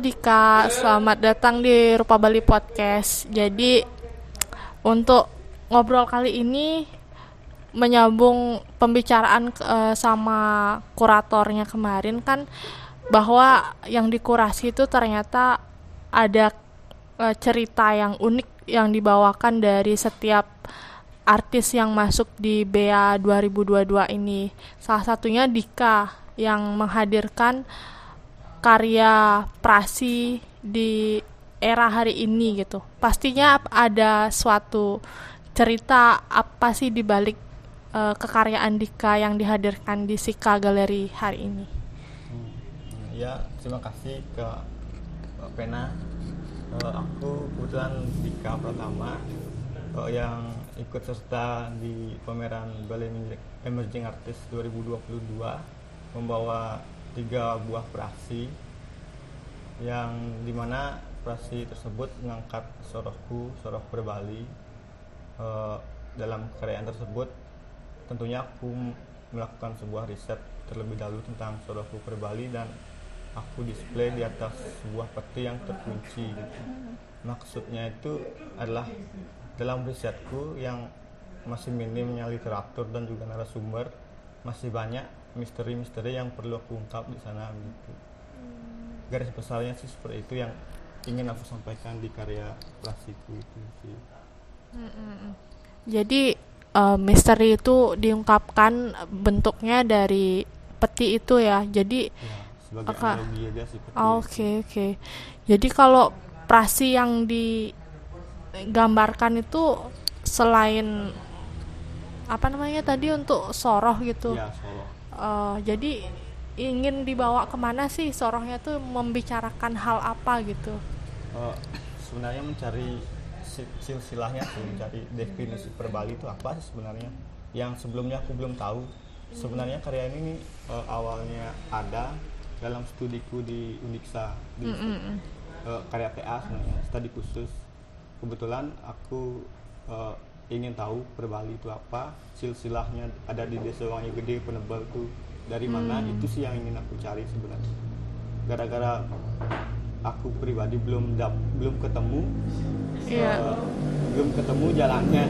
Dika, selamat datang di Rupa Bali Podcast. Jadi untuk ngobrol kali ini menyambung pembicaraan uh, sama kuratornya kemarin kan bahwa yang dikurasi itu ternyata ada uh, cerita yang unik yang dibawakan dari setiap artis yang masuk di BA 2022 ini. Salah satunya Dika yang menghadirkan karya Prasi di era hari ini gitu. Pastinya ada suatu cerita apa sih di balik uh, kekaryaan Dika yang dihadirkan di Sika Galeri hari ini. Hmm, ya, terima kasih ke Pena. Uh, aku kebetulan Dika pertama uh, yang ikut serta di pameran Bali Emerging Artist 2022 membawa tiga buah prasi yang di mana prasi tersebut mengangkat sorohku, soroh berbali e, dalam karyaan tersebut. Tentunya aku melakukan sebuah riset terlebih dahulu tentang sorohku berbali dan aku display di atas sebuah peti yang terkunci. Maksudnya itu adalah dalam risetku yang masih minimnya literatur dan juga narasumber masih banyak misteri-misteri yang perlu aku ungkap di sana gitu. Garis besarnya sih seperti itu yang ingin aku sampaikan di karya klasiku itu sih. Jadi uh, misteri itu diungkapkan bentuknya dari peti itu ya. Jadi ya, sebagai analogi aja sih Oke oke. Okay, okay. Jadi kalau prasi yang di gambarkan itu selain apa namanya tadi untuk soroh gitu. Ya, soroh. Uh, jadi ingin dibawa ke mana sih sorohnya tuh membicarakan hal apa gitu? Uh, sebenarnya mencari silsilahnya sih, mencari definisi perbali itu apa sih sebenarnya? Yang sebelumnya aku belum tahu. Sebenarnya karya ini uh, awalnya ada dalam studiku di Uniksa di mm -hmm. uh, karya TA sebenarnya, studi khusus kebetulan aku uh, ingin tahu perbali itu apa silsilahnya ada di desa Wangi Gede penebal itu dari mana hmm. itu sih yang ingin aku cari sebenarnya gara-gara aku pribadi belum dap, belum ketemu yeah. Iya. uh, belum ketemu jalannya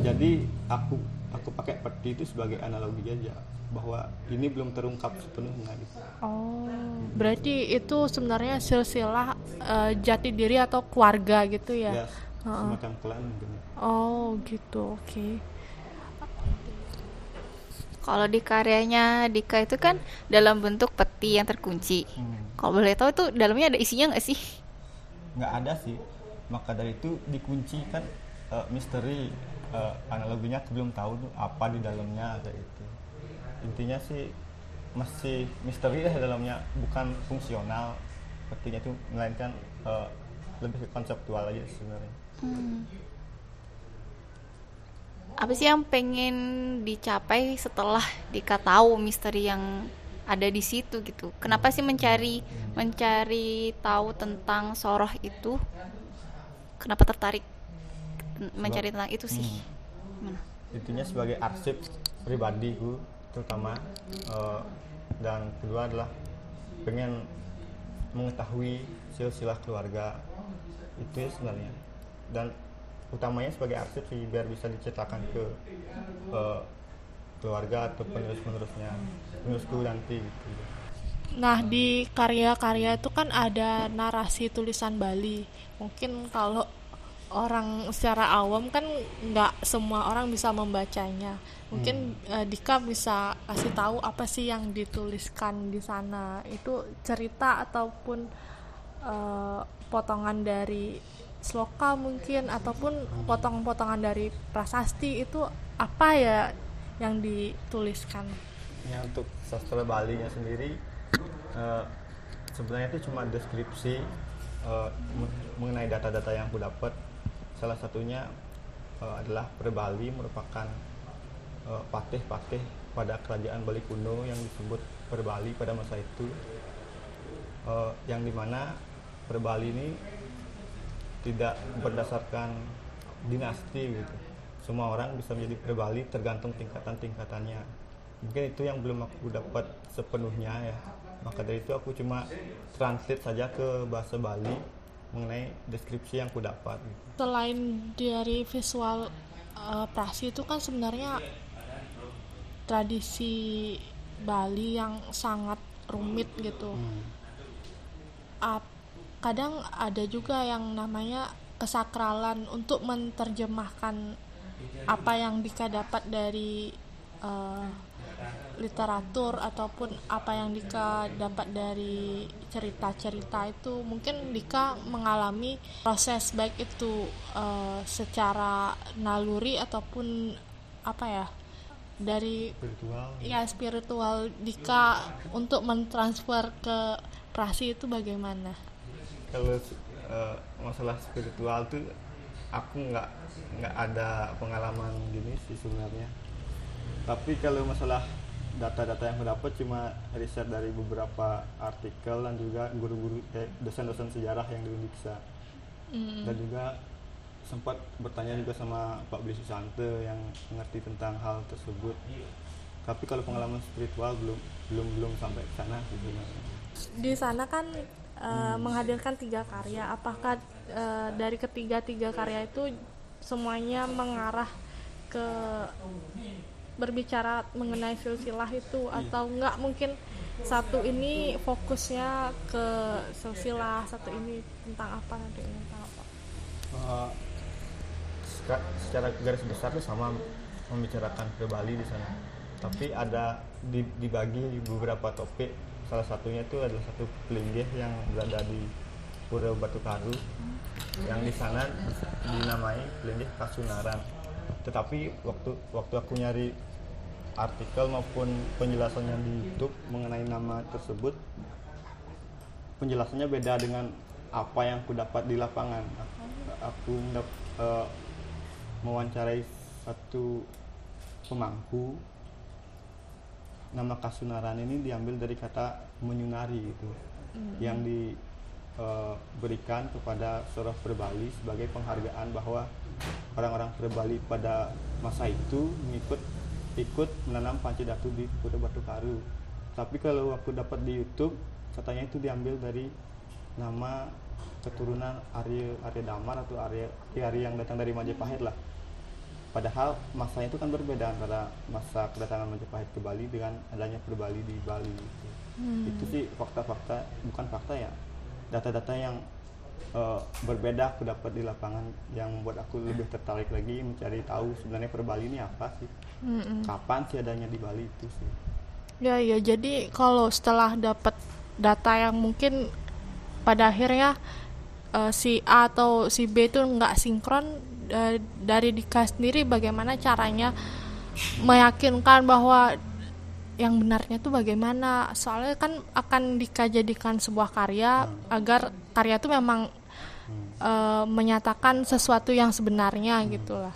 jadi aku aku pakai peti itu sebagai analogi aja bahwa ini belum terungkap sepenuhnya gitu. Oh, berarti itu sebenarnya silsilah uh, jati diri atau keluarga gitu ya? Yes, semacam klan mungkin. Oh, gitu. Oke. Okay. Kalau di karyanya Dika itu kan dalam bentuk peti yang terkunci. Hmm. Kalau boleh tahu itu dalamnya ada isinya nggak sih? Nggak ada sih. Maka dari itu dikunci kan uh, misteri uh, analoginya aku belum tahu tuh apa di dalamnya kayak itu intinya sih masih misteri ya dalamnya bukan fungsional sepertinya itu melainkan uh, lebih konseptual aja sebenarnya. Hmm. apa sih yang pengen dicapai setelah Dika tahu misteri yang ada di situ gitu? Kenapa sih mencari mencari tahu tentang soroh itu? Kenapa tertarik mencari tentang itu sih? Hmm. intinya sebagai arsip pribadi gue terutama uh, dan kedua adalah pengen mengetahui silsilah keluarga itu ya sebenarnya dan utamanya sebagai arsip sih biar bisa diceritakan ke uh, keluarga atau penerus-penerusnya penerusku nanti gitu. Nah di karya-karya itu kan ada narasi tulisan Bali. Mungkin kalau orang secara awam kan nggak semua orang bisa membacanya mungkin hmm. uh, Dika bisa kasih tahu apa sih yang dituliskan di sana itu cerita ataupun uh, potongan dari sloka mungkin ataupun potongan-potongan dari prasasti itu apa ya yang dituliskan? Ya untuk sastra Bali nya sendiri uh, sebenarnya itu cuma deskripsi uh, mengenai data-data yang aku dapat. Salah satunya uh, adalah Perbali merupakan Eh, patih-patih pada kerajaan Bali kuno yang disebut Perbali pada masa itu. Uh, yang di mana Perbali ini tidak berdasarkan dinasti gitu. Semua orang bisa menjadi Perbali tergantung tingkatan-tingkatannya. Mungkin itu yang belum aku dapat sepenuhnya ya. Maka dari itu aku cuma translate saja ke bahasa Bali mengenai deskripsi yang aku dapat gitu. selain dari visual uh, prasi itu kan sebenarnya tradisi Bali yang sangat rumit gitu. Ap- kadang ada juga yang namanya kesakralan untuk menerjemahkan apa yang Dika dapat dari uh, literatur ataupun apa yang Dika dapat dari cerita-cerita itu mungkin Dika mengalami proses baik itu uh, secara naluri ataupun apa ya dari spiritual ya spiritual Dika untuk mentransfer ke prasi itu bagaimana? Kalau eh, masalah spiritual tuh aku nggak nggak ada pengalaman gini sih sebenarnya. Tapi kalau masalah data-data yang aku dapat cuma riset dari beberapa artikel dan juga guru-guru eh, dosen-dosen sejarah yang di Undiksa Mm. dan juga sempat bertanya juga sama Pak Bli Susanto yang mengerti tentang hal tersebut. Tapi kalau pengalaman spiritual belum belum belum sampai ke sana sebenarnya. Di sana kan uh, menghadirkan tiga karya. Apakah uh, dari ketiga tiga karya itu semuanya mengarah ke berbicara mengenai silsilah itu? Atau enggak mungkin satu ini fokusnya ke silsilah satu ini tentang apa nanti ini tentang apa? Uh, secara garis besar tuh sama membicarakan ke Bali di sana. Tapi ada di- dibagi beberapa topik salah satunya itu adalah satu pelinggih yang berada di Pura Batu Karu yang di sana dinamai pelinggih Kasunaran tetapi waktu waktu aku nyari artikel maupun penjelasannya di YouTube mengenai nama tersebut penjelasannya beda dengan apa yang aku dapat di lapangan. Aku mendap- eh, mewawancarai satu pemangku. Nama Kasunaran ini diambil dari kata menyunari itu, yang diberikan kepada seorang Perbali sebagai penghargaan bahwa orang-orang Perbali pada masa itu mengikut ikut menanam panci datu di Pura Batu Karu. Tapi kalau aku dapat di YouTube, katanya itu diambil dari nama keturunan Arya Arya Damar atau Arya Arya yang datang dari Majapahit lah. Padahal masanya itu kan berbeda antara masa kedatangan Majapahit ke Bali dengan adanya Perbali di Bali. gitu. Itu sih fakta-fakta, bukan fakta ya, data-data yang eh, berbeda aku dapat di lapangan yang membuat aku lebih tertarik lagi mencari tahu sebenarnya Perbali ini apa sih, Mm-mm. kapan sih adanya di Bali itu sih. Ya ya jadi kalau setelah dapat data yang mungkin pada akhirnya eh, si A atau si B itu nggak sinkron dari Dika sendiri bagaimana caranya meyakinkan bahwa yang benarnya itu bagaimana? Soalnya kan akan Dika jadikan sebuah karya agar karya itu memang eh, menyatakan sesuatu yang sebenarnya gitulah.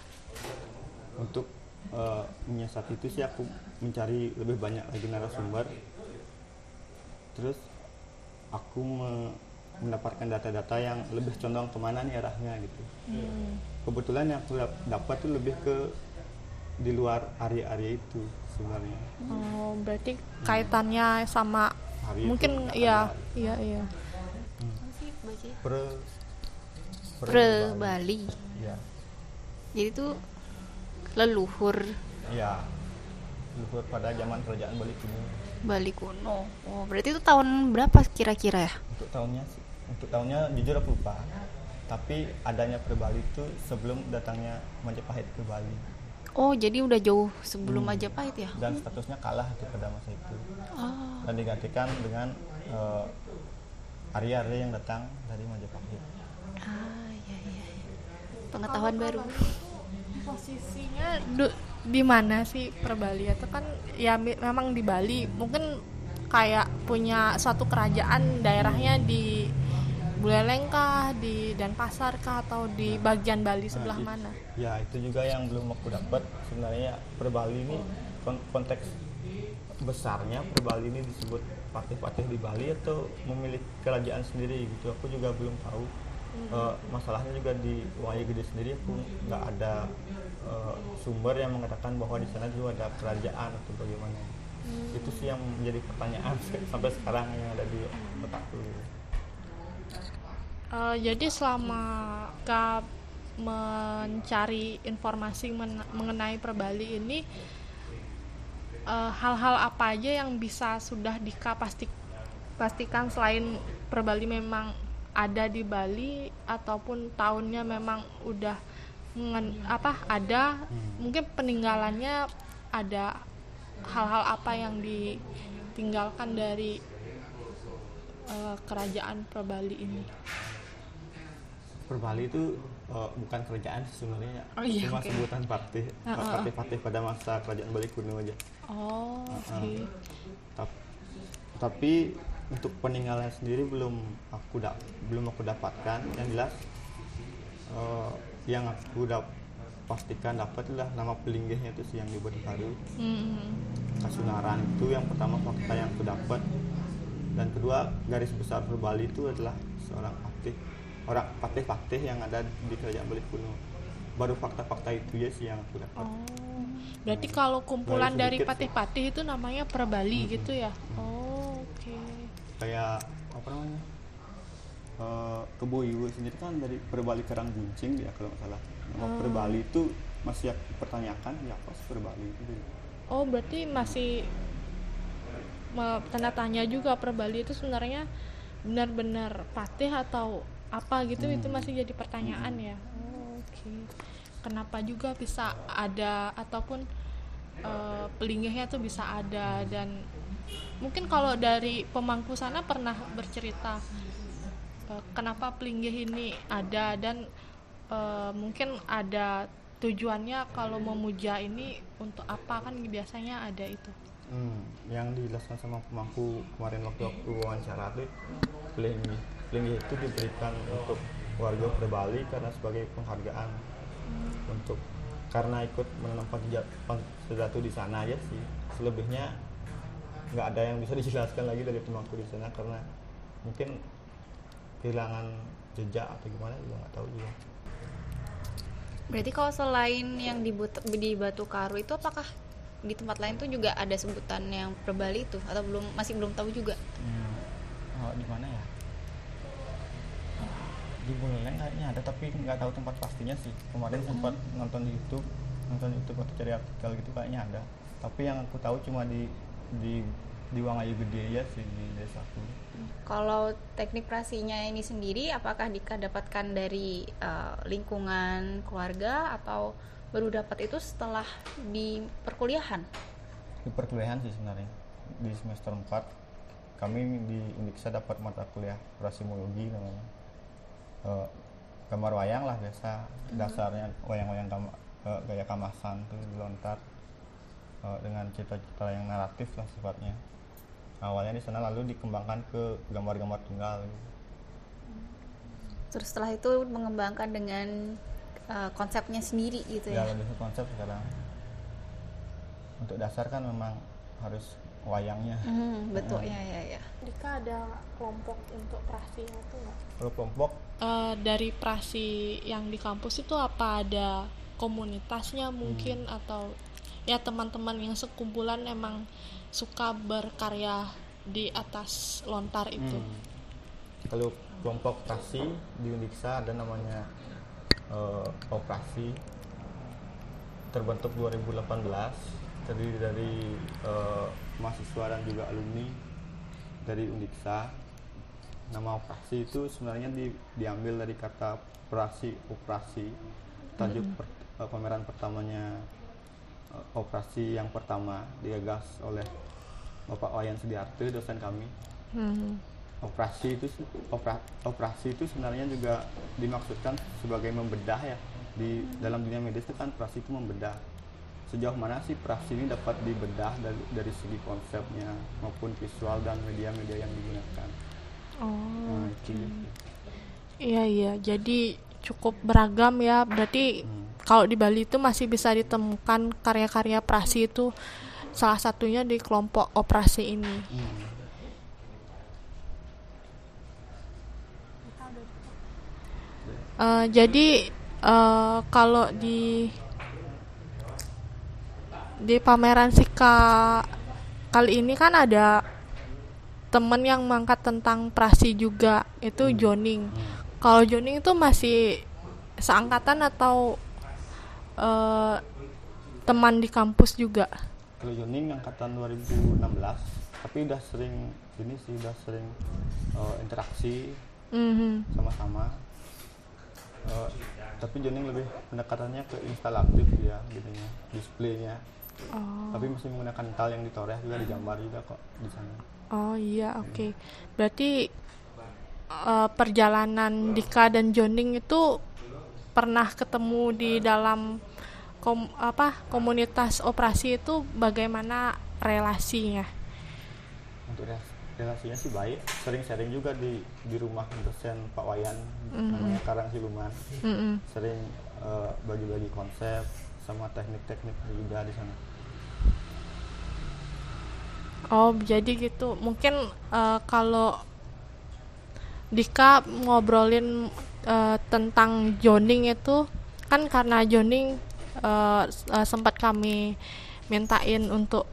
untuk eh, menyiasati itu sih aku mencari lebih banyak lagi narasumber. Terus aku me- mendapatkan data-data yang lebih condong ke mana nih arahnya gitu kebetulan yang aku dap- dapat tuh lebih ke di luar area-area itu sebenarnya. Oh, berarti kaitannya sama Hari mungkin itu iya ada. iya iya. Sih bacanya? pre Pre Bali. ya Jadi itu leluhur. Ya luhur pada zaman kerajaan Bali kuno. Bali kuno. Oh, berarti itu tahun berapa kira-kira ya? untuk tahunnya sih- untuk tahunnya jujur aku lupa tapi adanya Perbali itu sebelum datangnya Majapahit ke Bali Oh, jadi udah jauh sebelum Hmm. Majapahit ya? dan statusnya kalah itu pada masa itu Oh, dan digantikan dengan eh, Arya-Arya yang datang dari Majapahit ah, iya, iya, iya. Pengetahuan baru. posisinya du- di mana sih Perbali itu kan ya mi- memang di Bali mungkin kayak punya suatu kerajaan daerahnya di Buleleng kah di Denpasar kah atau di bagian Bali sebelah Nah, mana? ya itu juga yang belum aku dapat. Sebenarnya Perbali ini kon- konteks besarnya Perbali ini disebut patih-patih di Bali atau memiliki kerajaan sendiri gitu. Aku juga belum tahu. Eh, masalahnya juga di Wahyu Gede sendiri aku nggak ada eh, sumber yang mengatakan bahwa di sana juga ada kerajaan atau bagaimana. Itu sih yang menjadi pertanyaan sampai sekarang yang ada di otakku Uh, jadi selama kak mencari informasi men- mengenai Perbali ini uh, hal-hal apa aja yang bisa sudah Dika pasti pastikan selain Perbali memang ada di Bali ataupun tahunnya memang udah apa ada mungkin peninggalannya ada hal-hal apa yang ditinggalkan dari uh, kerajaan Perbali ini. Perbali itu uh, bukan kerajaan sebenarnya Oh iya, cuma oke. sebutan ah, ah. patih-patih pada masa kerajaan Bali kuno aja Oh, oke. Tap- tapi untuk peninggalan sendiri belum aku da- belum aku dapatkan yang jelas eh, yang aku udah pastikan dapat adalah nama pelinggihnya itu yang dibuat baru Hmm. Kasunaran itu yang pertama fakta yang aku dapat dan kedua garis besar Bali itu adalah seorang patih orang patih-patih yang ada di kerajaan Bali kuno. Baru fakta-fakta itu ya sih yang aku dapat. Oh. Berarti kalau kumpulan dari patih-patih itu namanya Perbali gitu ya? Oh, oke. kayak apa namanya? Eh Keboyu sendiri kan dari Perbali Kerang Guncing ya kalau nggak salah. Nama Oh. Perbali itu masih pertanyakan ya apa sih Perbali itu Oh, berarti masih tanda tanya juga Perbali itu sebenarnya benar-benar patih atau apa gitu itu Hmm. masih jadi pertanyaan ya. Oh, oke. Kenapa juga bisa ada ataupun eh, pelinggihnya tuh bisa ada dan mungkin kalau dari pemangku sana pernah bercerita eh, kenapa pelinggih ini ada dan eh, mungkin ada tujuannya kalau memuja ini untuk apa? Kan biasanya ada itu. Hmm, yang dijelaskan sama pemangku kemarin waktu aku wawancara tuh pelingi pelingi itu diberikan untuk warga Perbali karena sebagai penghargaan. Untuk karena ikut peng- sesuatu di sana aja sih. Selebihnya nggak ada yang bisa dijelaskan lagi dari pemangku di sana karena mungkin kehilangan jejak atau gimana juga nggak tahu juga Berarti kalau selain yang di, But- di Batu Karu itu apakah di tempat lain tuh juga ada sebutan yang Perbali itu atau belum masih belum tahu juga? Hmm, oh, di mana ya? Di Buleleng kayaknya ada tapi nggak tahu tempat pastinya sih. Kemarin sempat nonton di YouTube, nonton YouTube atau cari artikel gitu kayaknya ada. Tapi yang aku tahu cuma di di di Wangayu Gede ya sih di desaku. Kalau teknik prasinya ini sendiri apakah Dika dapatkan dari eh, lingkungan keluarga atau baru dapat itu setelah di perkuliahan? Di perkuliahan sih sebenarnya. Di semester 4 kami di Undiksa dapat mata kuliah prasimologi namanya. Eh, gambar wayang lah biasa dasarnya wayang-wayang eh, gaya kamasan tuh dilontar eh, dengan cerita-cerita yang naratif lah sifatnya awalnya di sana lalu dikembangkan ke gambar-gambar tunggal. Terus setelah itu mengembangkan dengan eh, konsepnya sendiri gitu ya? Ya? lebih ke konsep sekarang. Untuk dasar kan memang harus wayangnya. Hmm, betul. Ya ya ya. Dika ada kelompok untuk prasinya tuh nggak? kalau kelompok? Eh, dari prasi yang di kampus itu apa? Ada komunitasnya mungkin atau ya teman-teman yang sekumpulan emang suka berkarya di atas lontar itu Hmm. Kalau kelompok operasi di Undiksa ada namanya eh, operasi terbentuk 2018 terdiri dari eh, mahasiswa dan juga alumni dari Undiksa. Nama operasi itu sebenarnya di- diambil dari kata operasi operasi tajuk per- eh, pameran pertamanya operasi yang pertama digagas oleh Bapak Wayan Sudiarte dosen kami. Hmm. operasi itu opera- operasi itu sebenarnya juga dimaksudkan sebagai membedah ya. Di dalam dunia medis itu kan operasi itu membedah. Sejauh mana sih operasi ini dapat dibedah dari, dari segi konsepnya maupun visual dan media-media yang digunakan? Oh nah, itu. iya iya. Jadi cukup beragam ya. Berarti Hmm. Kalau di Bali itu masih bisa ditemukan karya-karya prasi itu salah satunya di kelompok operasi ini Hmm. Eh, jadi eh, kalau di di pameran Sika kali ini kan ada temen yang mengangkat tentang prasi juga itu Joning. Kalau Joning itu masih seangkatan atau eh, teman di kampus juga? Kalau Joning angkatan 2016, tapi udah sering ini sih udah sering eh, interaksi Mhm. sama-sama. Eh, tapi Joning lebih pendekatannya ke instalatif ya, gitunya, displaynya. Oh. Tapi masih menggunakan tal yang ditoreh juga digambar juga kok di sana. Oh iya, oke. Berarti eh, perjalanan Dika dan Joning itu pernah ketemu di dalam kom- apa komunitas operasi itu bagaimana relasinya? Untuk relasinya sih baik, sering sharing juga di di rumah dosen Pak Wayan namanya Karang Siluman. Mm-mm. Sering eh, bagi-bagi konsep sama teknik-teknik juga di sana. Oh, jadi gitu. Mungkin eh, kalau Dika ngobrolin eh, tentang joning itu kan karena joning s- eh, sempat kami mintain untuk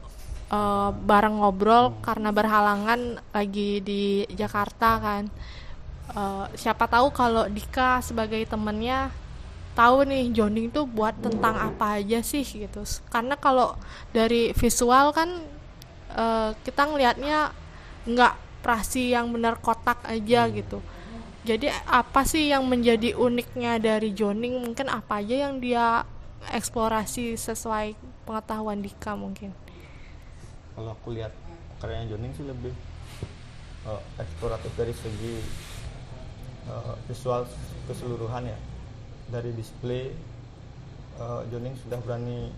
eh, bareng ngobrol karena berhalangan lagi di Jakarta kan. Eh, siapa tahu kalau Dika sebagai temennya tahu nih joning tuh buat tentang apa aja sih gitu. Karena kalau dari visual kan eh, kita ngelihatnya nggak prasi yang benar kotak aja gitu. Jadi apa sih yang menjadi uniknya dari joning? Mungkin apa aja yang dia eksplorasi sesuai pengetahuan Dika mungkin. Kalau aku lihat karyanya Joning sih lebih eh, eksploratif dari segi eh, visual keseluruhan ya. Dari display eh, Joning sudah berani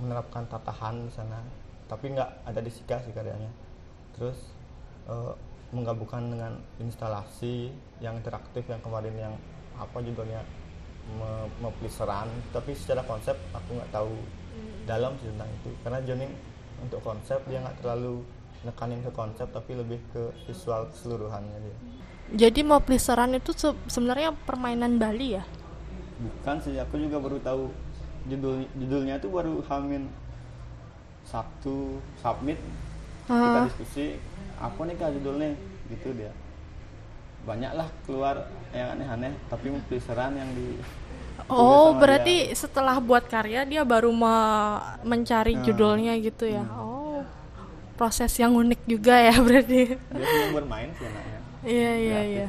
menerapkan tatahan di sana, tapi nggak ada di Sika sih karyanya. Terus eh, menggabungkan dengan instalasi yang interaktif yang kemarin yang apa judulnya mempeliseran tapi secara konsep aku nggak tahu dalam sih tentang itu. Karena Joning untuk konsep dia nggak terlalu nekanin ke konsep tapi lebih ke visual keseluruhannya dia. Jadi mau pelisaran itu se- sebenarnya permainan Bali ya? bukan sih aku juga baru tahu judul judulnya tuh baru Hamin Sabtu submit. Kita Ah. diskusi apa nih kak judulnya? Gitu dia banyaklah keluar yang aneh-aneh tapi pelisaran yang di Oh, berarti setelah buat karya dia baru me- mencari Nah. judulnya gitu ya. Oh. Proses yang unik juga ya berarti. dia senang bermain sih anaknya Iya, iya, iya.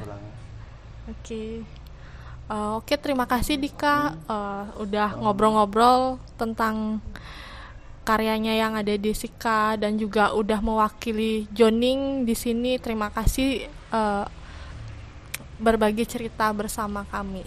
Oke. Eh, oke, terima kasih Dika Eh, udah ngobrol-ngobrol tentang karyanya yang ada di Sika dan juga udah mewakili Joning di sini. Terima kasih eh, berbagi cerita bersama kami.